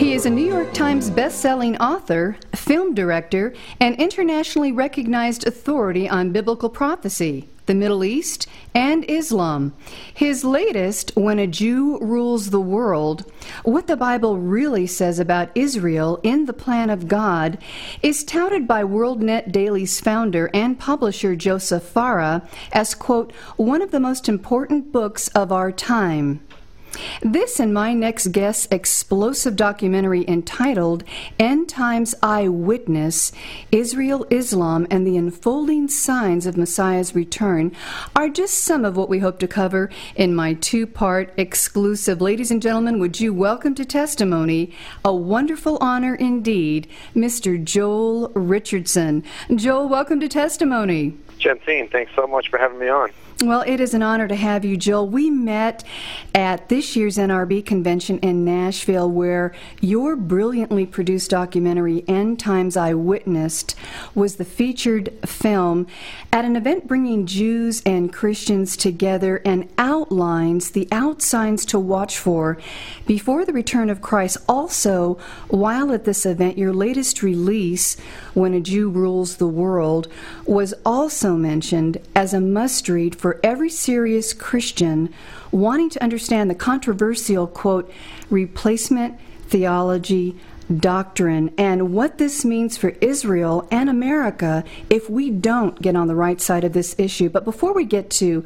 He is a New York Times best-selling author, film director, and internationally recognized authority on biblical prophecy, the Middle East, and Islam. His latest, When a Jew Rules the World, What the Bible Really Says About Israel in the Plan of God, is touted by WorldNet Daily's founder and publisher Joseph Farah as, quote, one of the most important books of our time. This and my next guest's explosive documentary entitled End Times Eyewitness Israel, Islam, and the Unfolding Signs of Messiah's Return are just some of what we hope to cover in my two part exclusive. Ladies and gentlemen, would you welcome to testimony a wonderful honor indeed, Mr. Joel Richardson. Joel, welcome to testimony. Jensine, thanks so much for having me on. Well, it is an honor to have you, Jill. We met at this year's NRB convention in Nashville, where your brilliantly produced documentary, End Times Eyewitness, was the featured film at an event bringing Jews and Christians together and outlines the outsigns to watch for before the return of Christ. Also, while at this event, your latest release, When a Jew Rules the World, was also mentioned as a must read for for every serious Christian wanting to understand the controversial, quote, replacement theology doctrine and what this means for Israel and America if we don't get on the right side of this issue. But before we get to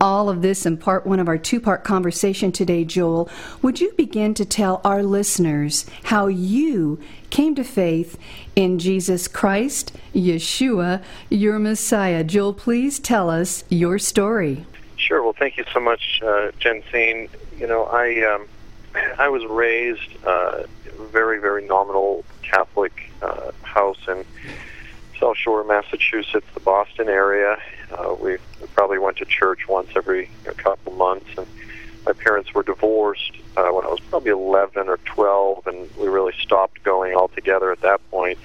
all of this in part one of our two part conversation today, Joel, would you begin to tell our listeners how you came to faith in Jesus Christ, Yeshua, your Messiah? Joel, please tell us your story. Sure. Well, thank you so much, uh, Jensine. You know, I um, I was raised uh, very, very nominal Catholic uh, house in South Shore, Massachusetts, the Boston area. Uh, we probably went to church once every a couple months, and my parents were divorced uh, when I was probably 11 or 12, and we really stopped going altogether at that point.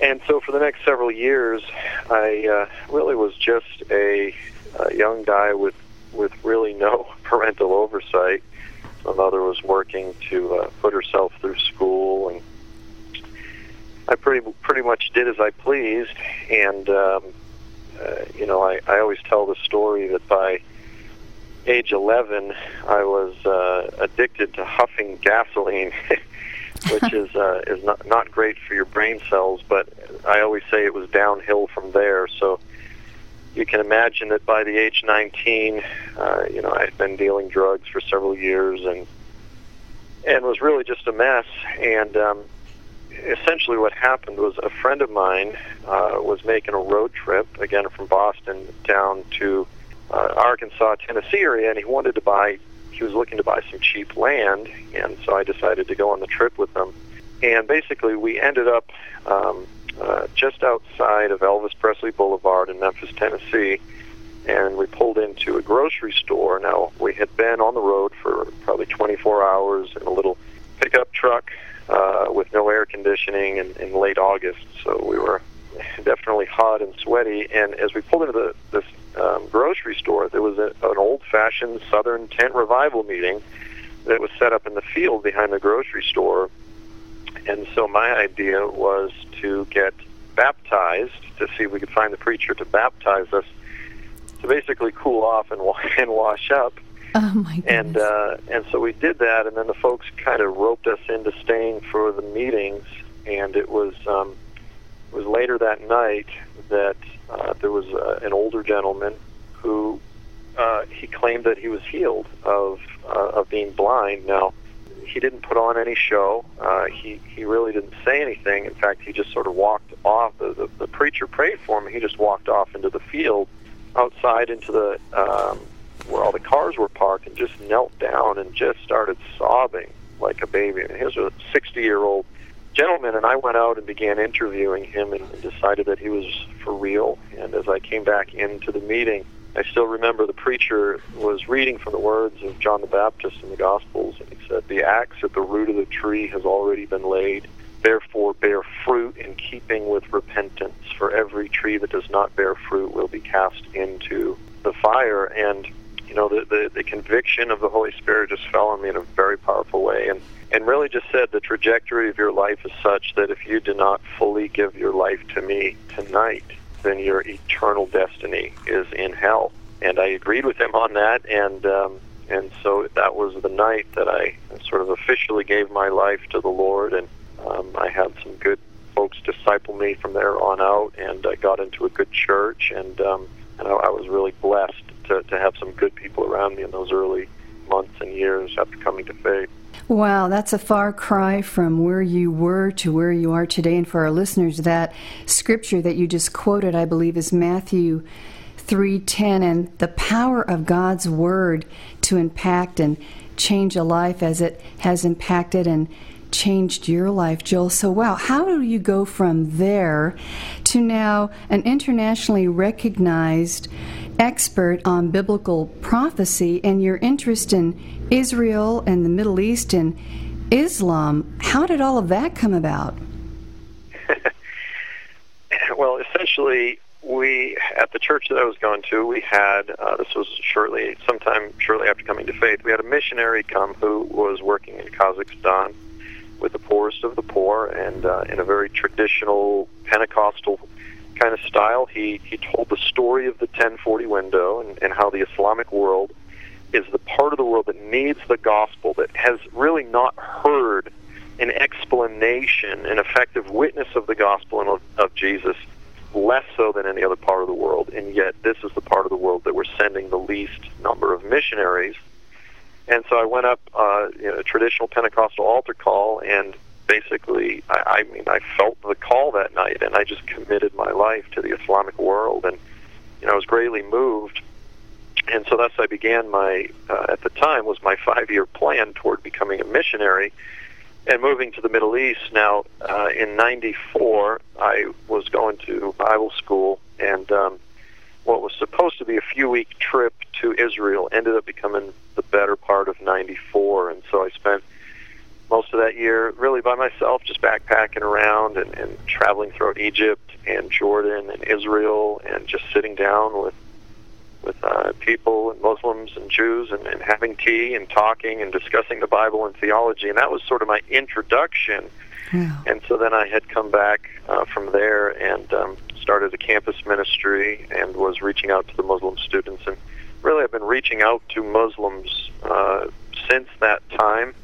And so for the next several years, I uh, really was just a, a young guy with with really no parental oversight. My mother was working to uh, put herself through school, and I pretty pretty much did as I pleased. And um, uh, you know, I, I always tell the story that by age 11, I was uh, addicted to huffing gasoline, which is uh, is not not great for your brain cells. But I always say it was downhill from there. So you can imagine that by the age 19, uh, you know, I had been dealing drugs for several years and and was really just a mess. And um, essentially, what happened was a friend of mine uh, was making a road trip again from Boston down to uh, Arkansas, Tennessee area, and he wanted to buy. He was looking to buy some cheap land, and so I decided to go on the trip with him. And basically, we ended up. Um, uh, just outside of Elvis Presley Boulevard in Memphis, Tennessee, and we pulled into a grocery store. Now, we had been on the road for probably 24 hours in a little pickup truck uh, with no air conditioning in, in late August, so we were definitely hot and sweaty. And as we pulled into the, this um, grocery store, there was a, an old-fashioned Southern tent revival meeting that was set up in the field behind the grocery store. And so my idea was to get baptized to see if we could find the preacher to baptize us to basically cool off and and wash up. Oh my goodness. And uh, and so we did that, and then the folks kind of roped us into staying for the meetings, and it was um, it was later that night that uh, there was uh, an older gentleman who uh, he claimed that he was healed of uh, of being blind. Now he didn't put on any show. Uh, he he really didn't say anything. In fact, he just sort of walked off. The, the, the preacher prayed for him. He just walked off into the field, outside into the um, where all the cars were parked, and just knelt down and just started sobbing like a baby. And he was a 60 year old gentleman, and I went out and began interviewing him and decided that he was for real. And as I came back into the meeting, I still remember the preacher was reading from the words of John the Baptist in the Gospels, and he said, The axe at the root of the tree has already been laid. Therefore, bear fruit in keeping with repentance, for every tree that does not bear fruit will be cast into the fire. And, you know, the, the, the conviction of the Holy Spirit just fell on me in a very powerful way. And, and really just said the trajectory of your life is such that if you do not fully give your life to me tonight, then your eternal destiny is in hell. And I agreed with him on that, and um, and so that was the night that I sort of officially gave my life to the Lord, and um, I had some good folks disciple me from there on out, and I got into a good church, and um, and I, I was really blessed to to have some good people around me in those early months and years after coming to faith. Wow, that's a far cry from where you were to where you are today. And for our listeners, that scripture that you just quoted, I believe, is Matthew 3:10 and the power of God's word to impact and change a life as it has impacted and changed your life, Joel. So, wow, how do you go from there to now an internationally recognized expert on biblical prophecy and your interest in Israel and the Middle East and Islam. How did all of that come about? well, essentially, we at the church that I was going to, we had uh, this was shortly, sometime shortly after coming to faith, we had a missionary come who was working in Kazakhstan with the poorest of the poor, and uh, in a very traditional Pentecostal kind of style, he he told the story of the 10/40 window and, and how the Islamic world is the part of the world that needs the gospel, that has really not heard an explanation, an effective witness of the gospel and of, of Jesus, less so than any other part of the world. And yet, this is the part of the world that we're sending the least number of missionaries. And so I went up, uh, know, a traditional Pentecostal altar call, and basically, I, I mean, I felt the call that night, and I just committed my life to the Islamic world, and you know, I was greatly moved and so thus I began my uh, at the time was my five year plan toward becoming a missionary and moving to the Middle East. Now uh, in '94 I was going to Bible school and um, what was supposed to be a few week trip to Israel ended up becoming the better part of '94, and so I spent most of that year really by myself, just backpacking around and, and traveling throughout Egypt and Jordan and Israel, and just sitting down with with uh, people and Muslims and Jews and, and having tea and talking and discussing the Bible and theology. And that was sort of my introduction. And so then I had come back uh, from there and um, started a campus ministry and was reaching out to the Muslim students. And really, I've been reaching out to Muslims uh, since that time.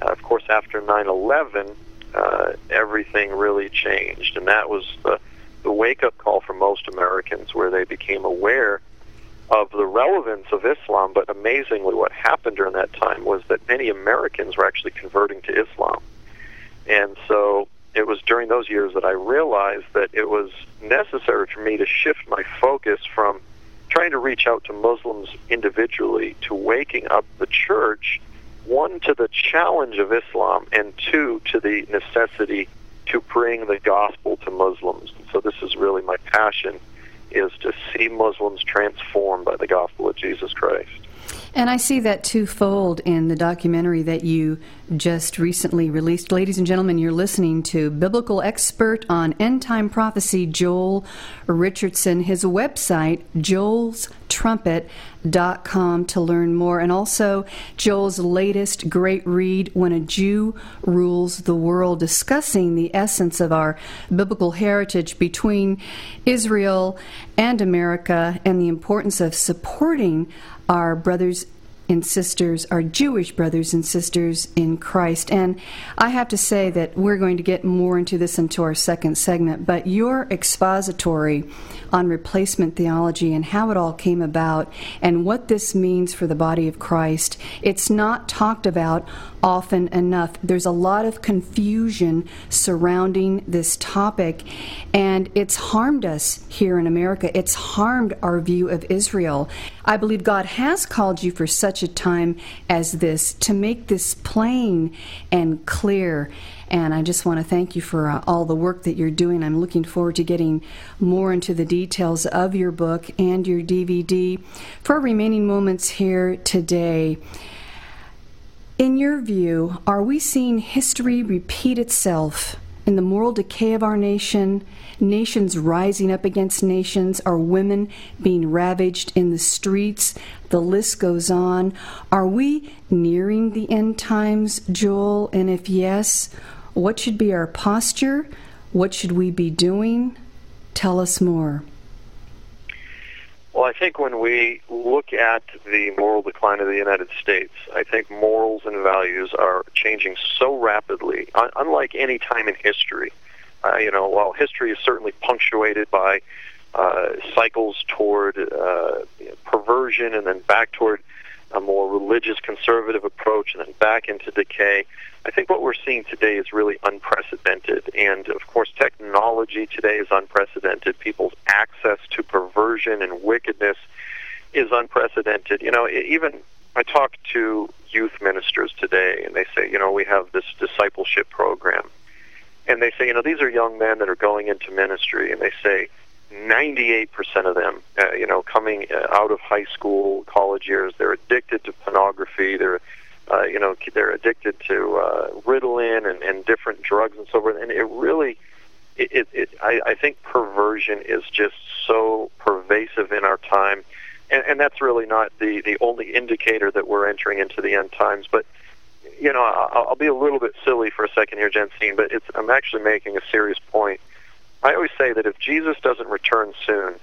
Uh, of course, after 9 11, uh, everything really changed. And that was the, the wake up call for most Americans, where they became aware of the relevance of Islam, but amazingly, what happened during that time was that many Americans were actually converting to Islam. And so it was during those years that I realized that it was necessary for me to shift my focus from trying to reach out to Muslims individually to waking up the church, one, to the challenge of Islam, and two, to the necessity to bring the gospel to Muslims. So this is really my passion is to see Muslims transformed by the gospel of Jesus Christ. And I see that twofold in the documentary that you just recently released. Ladies and gentlemen, you're listening to biblical expert on end time prophecy, Joel Richardson. His website, joelstrumpet.com, to learn more. And also Joel's latest great read, When a Jew Rules the World, discussing the essence of our biblical heritage between Israel and America and the importance of supporting our brothers and sisters, our Jewish brothers and sisters in Christ. And I have to say that we're going to get more into this into our second segment, but your expository on replacement theology and how it all came about and what this means for the body of Christ, it's not talked about often enough. There's a lot of confusion surrounding this topic, and it's harmed us here in America. It's harmed our view of Israel. I believe God has called you for such a time as this to make this plain and clear. And I just want to thank you for uh, all the work that you're doing. I'm looking forward to getting more into the details of your book and your DVD. For our remaining moments here today, in your view, are we seeing history repeat itself in the moral decay of our nation, nations rising up against nations, are women being ravaged in the streets? The list goes on. Are we nearing the end times, Joel? And if yes, what should be our posture? What should we be doing? Tell us more. Well, I think when we look at the moral decline of the United States, I think morals and values are changing so rapidly, unlike any time in history. Uh, you know, while history is certainly punctuated by uh, cycles toward uh, perversion and then back toward a more religious conservative approach and then back into decay. I think what we're seeing today is really unprecedented. And of course, technology today is unprecedented. People's access to perversion and wickedness is unprecedented. You know, even I talk to youth ministers today, and they say, you know, we have this discipleship program. And they say, you know, these are young men that are going into ministry, and they say, 98% of them, uh, you know, coming uh, out of high school, college years, they're addicted to pornography. They're, uh, you know, they're addicted to uh, Ritalin and, and different drugs and so forth. And it really, it, it, it I, I think perversion is just so pervasive in our time, and, and that's really not the the only indicator that we're entering into the end times. But you know, I'll, I'll be a little bit silly for a second here, Jensine, but it's I'm actually making a serious point I always say that if Jesus doesn't return soon,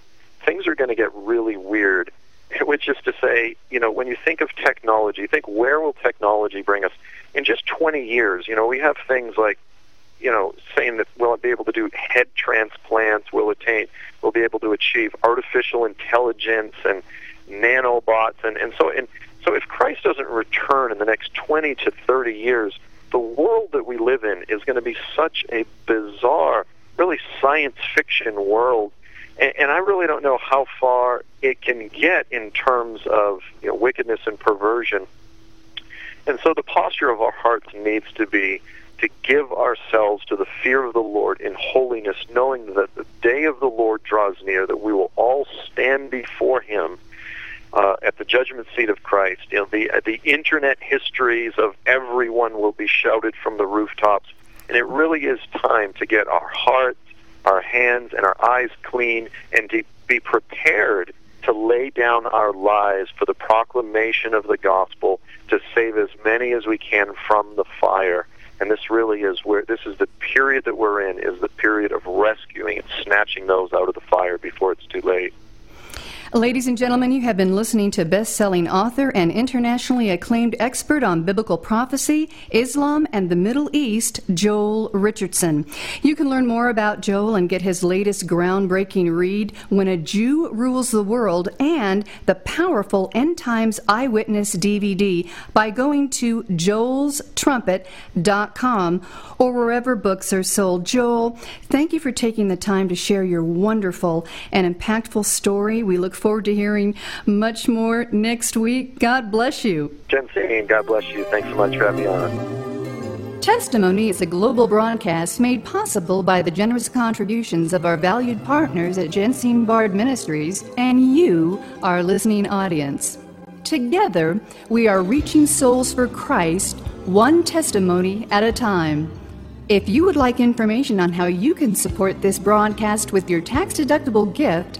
things are going to get really weird. Which is to say, you know, when you think of technology, think where will technology bring us? In just 20 years, you know, we have things like, you know, saying that we'll be able to do head transplants, we'll attain, we'll be able to achieve artificial intelligence and nanobots, and and so and so. If Christ doesn't return in the next 20 to 30 years, the world that we live in is going to be such a bizarre science fiction world. And, and I really don't know how far it can get in terms of you know, wickedness and perversion. And so the posture of our hearts needs to be to give ourselves to the fear of the Lord in holiness, knowing that the day of the Lord draws near, that we will all stand before Him uh, at the judgment seat of Christ. You know, the uh, the internet histories of everyone will be shouted from the rooftops. And it really is time to get our hearts, our hands, and our eyes clean and to be prepared to lay down our lives for the proclamation of the gospel to save as many as we can from the fire. And this really is where this is the period that we're in is the period of rescuing and snatching those out of the fire before it's too late. Ladies and gentlemen, you have been listening to best selling author and internationally acclaimed expert on biblical prophecy, Islam, and the Middle East, Joel Richardson. You can learn more about Joel and get his latest groundbreaking read, When a Jew Rules the World, and the powerful End Times Eyewitness DVD by going to joelstrumpet.com or wherever books are sold. Joel, thank you for taking the time to share your wonderful and impactful story. We look forward to hearing much more next week. God bless you. Jensine, God bless you. Thanks so much for having me on. Testimony is a global broadcast made possible by the generous contributions of our valued partners at Jensine Bard Ministries and you, our listening audience. Together, we are reaching souls for Christ, one testimony at a time. If you would like information on how you can support this broadcast with your tax deductible gift,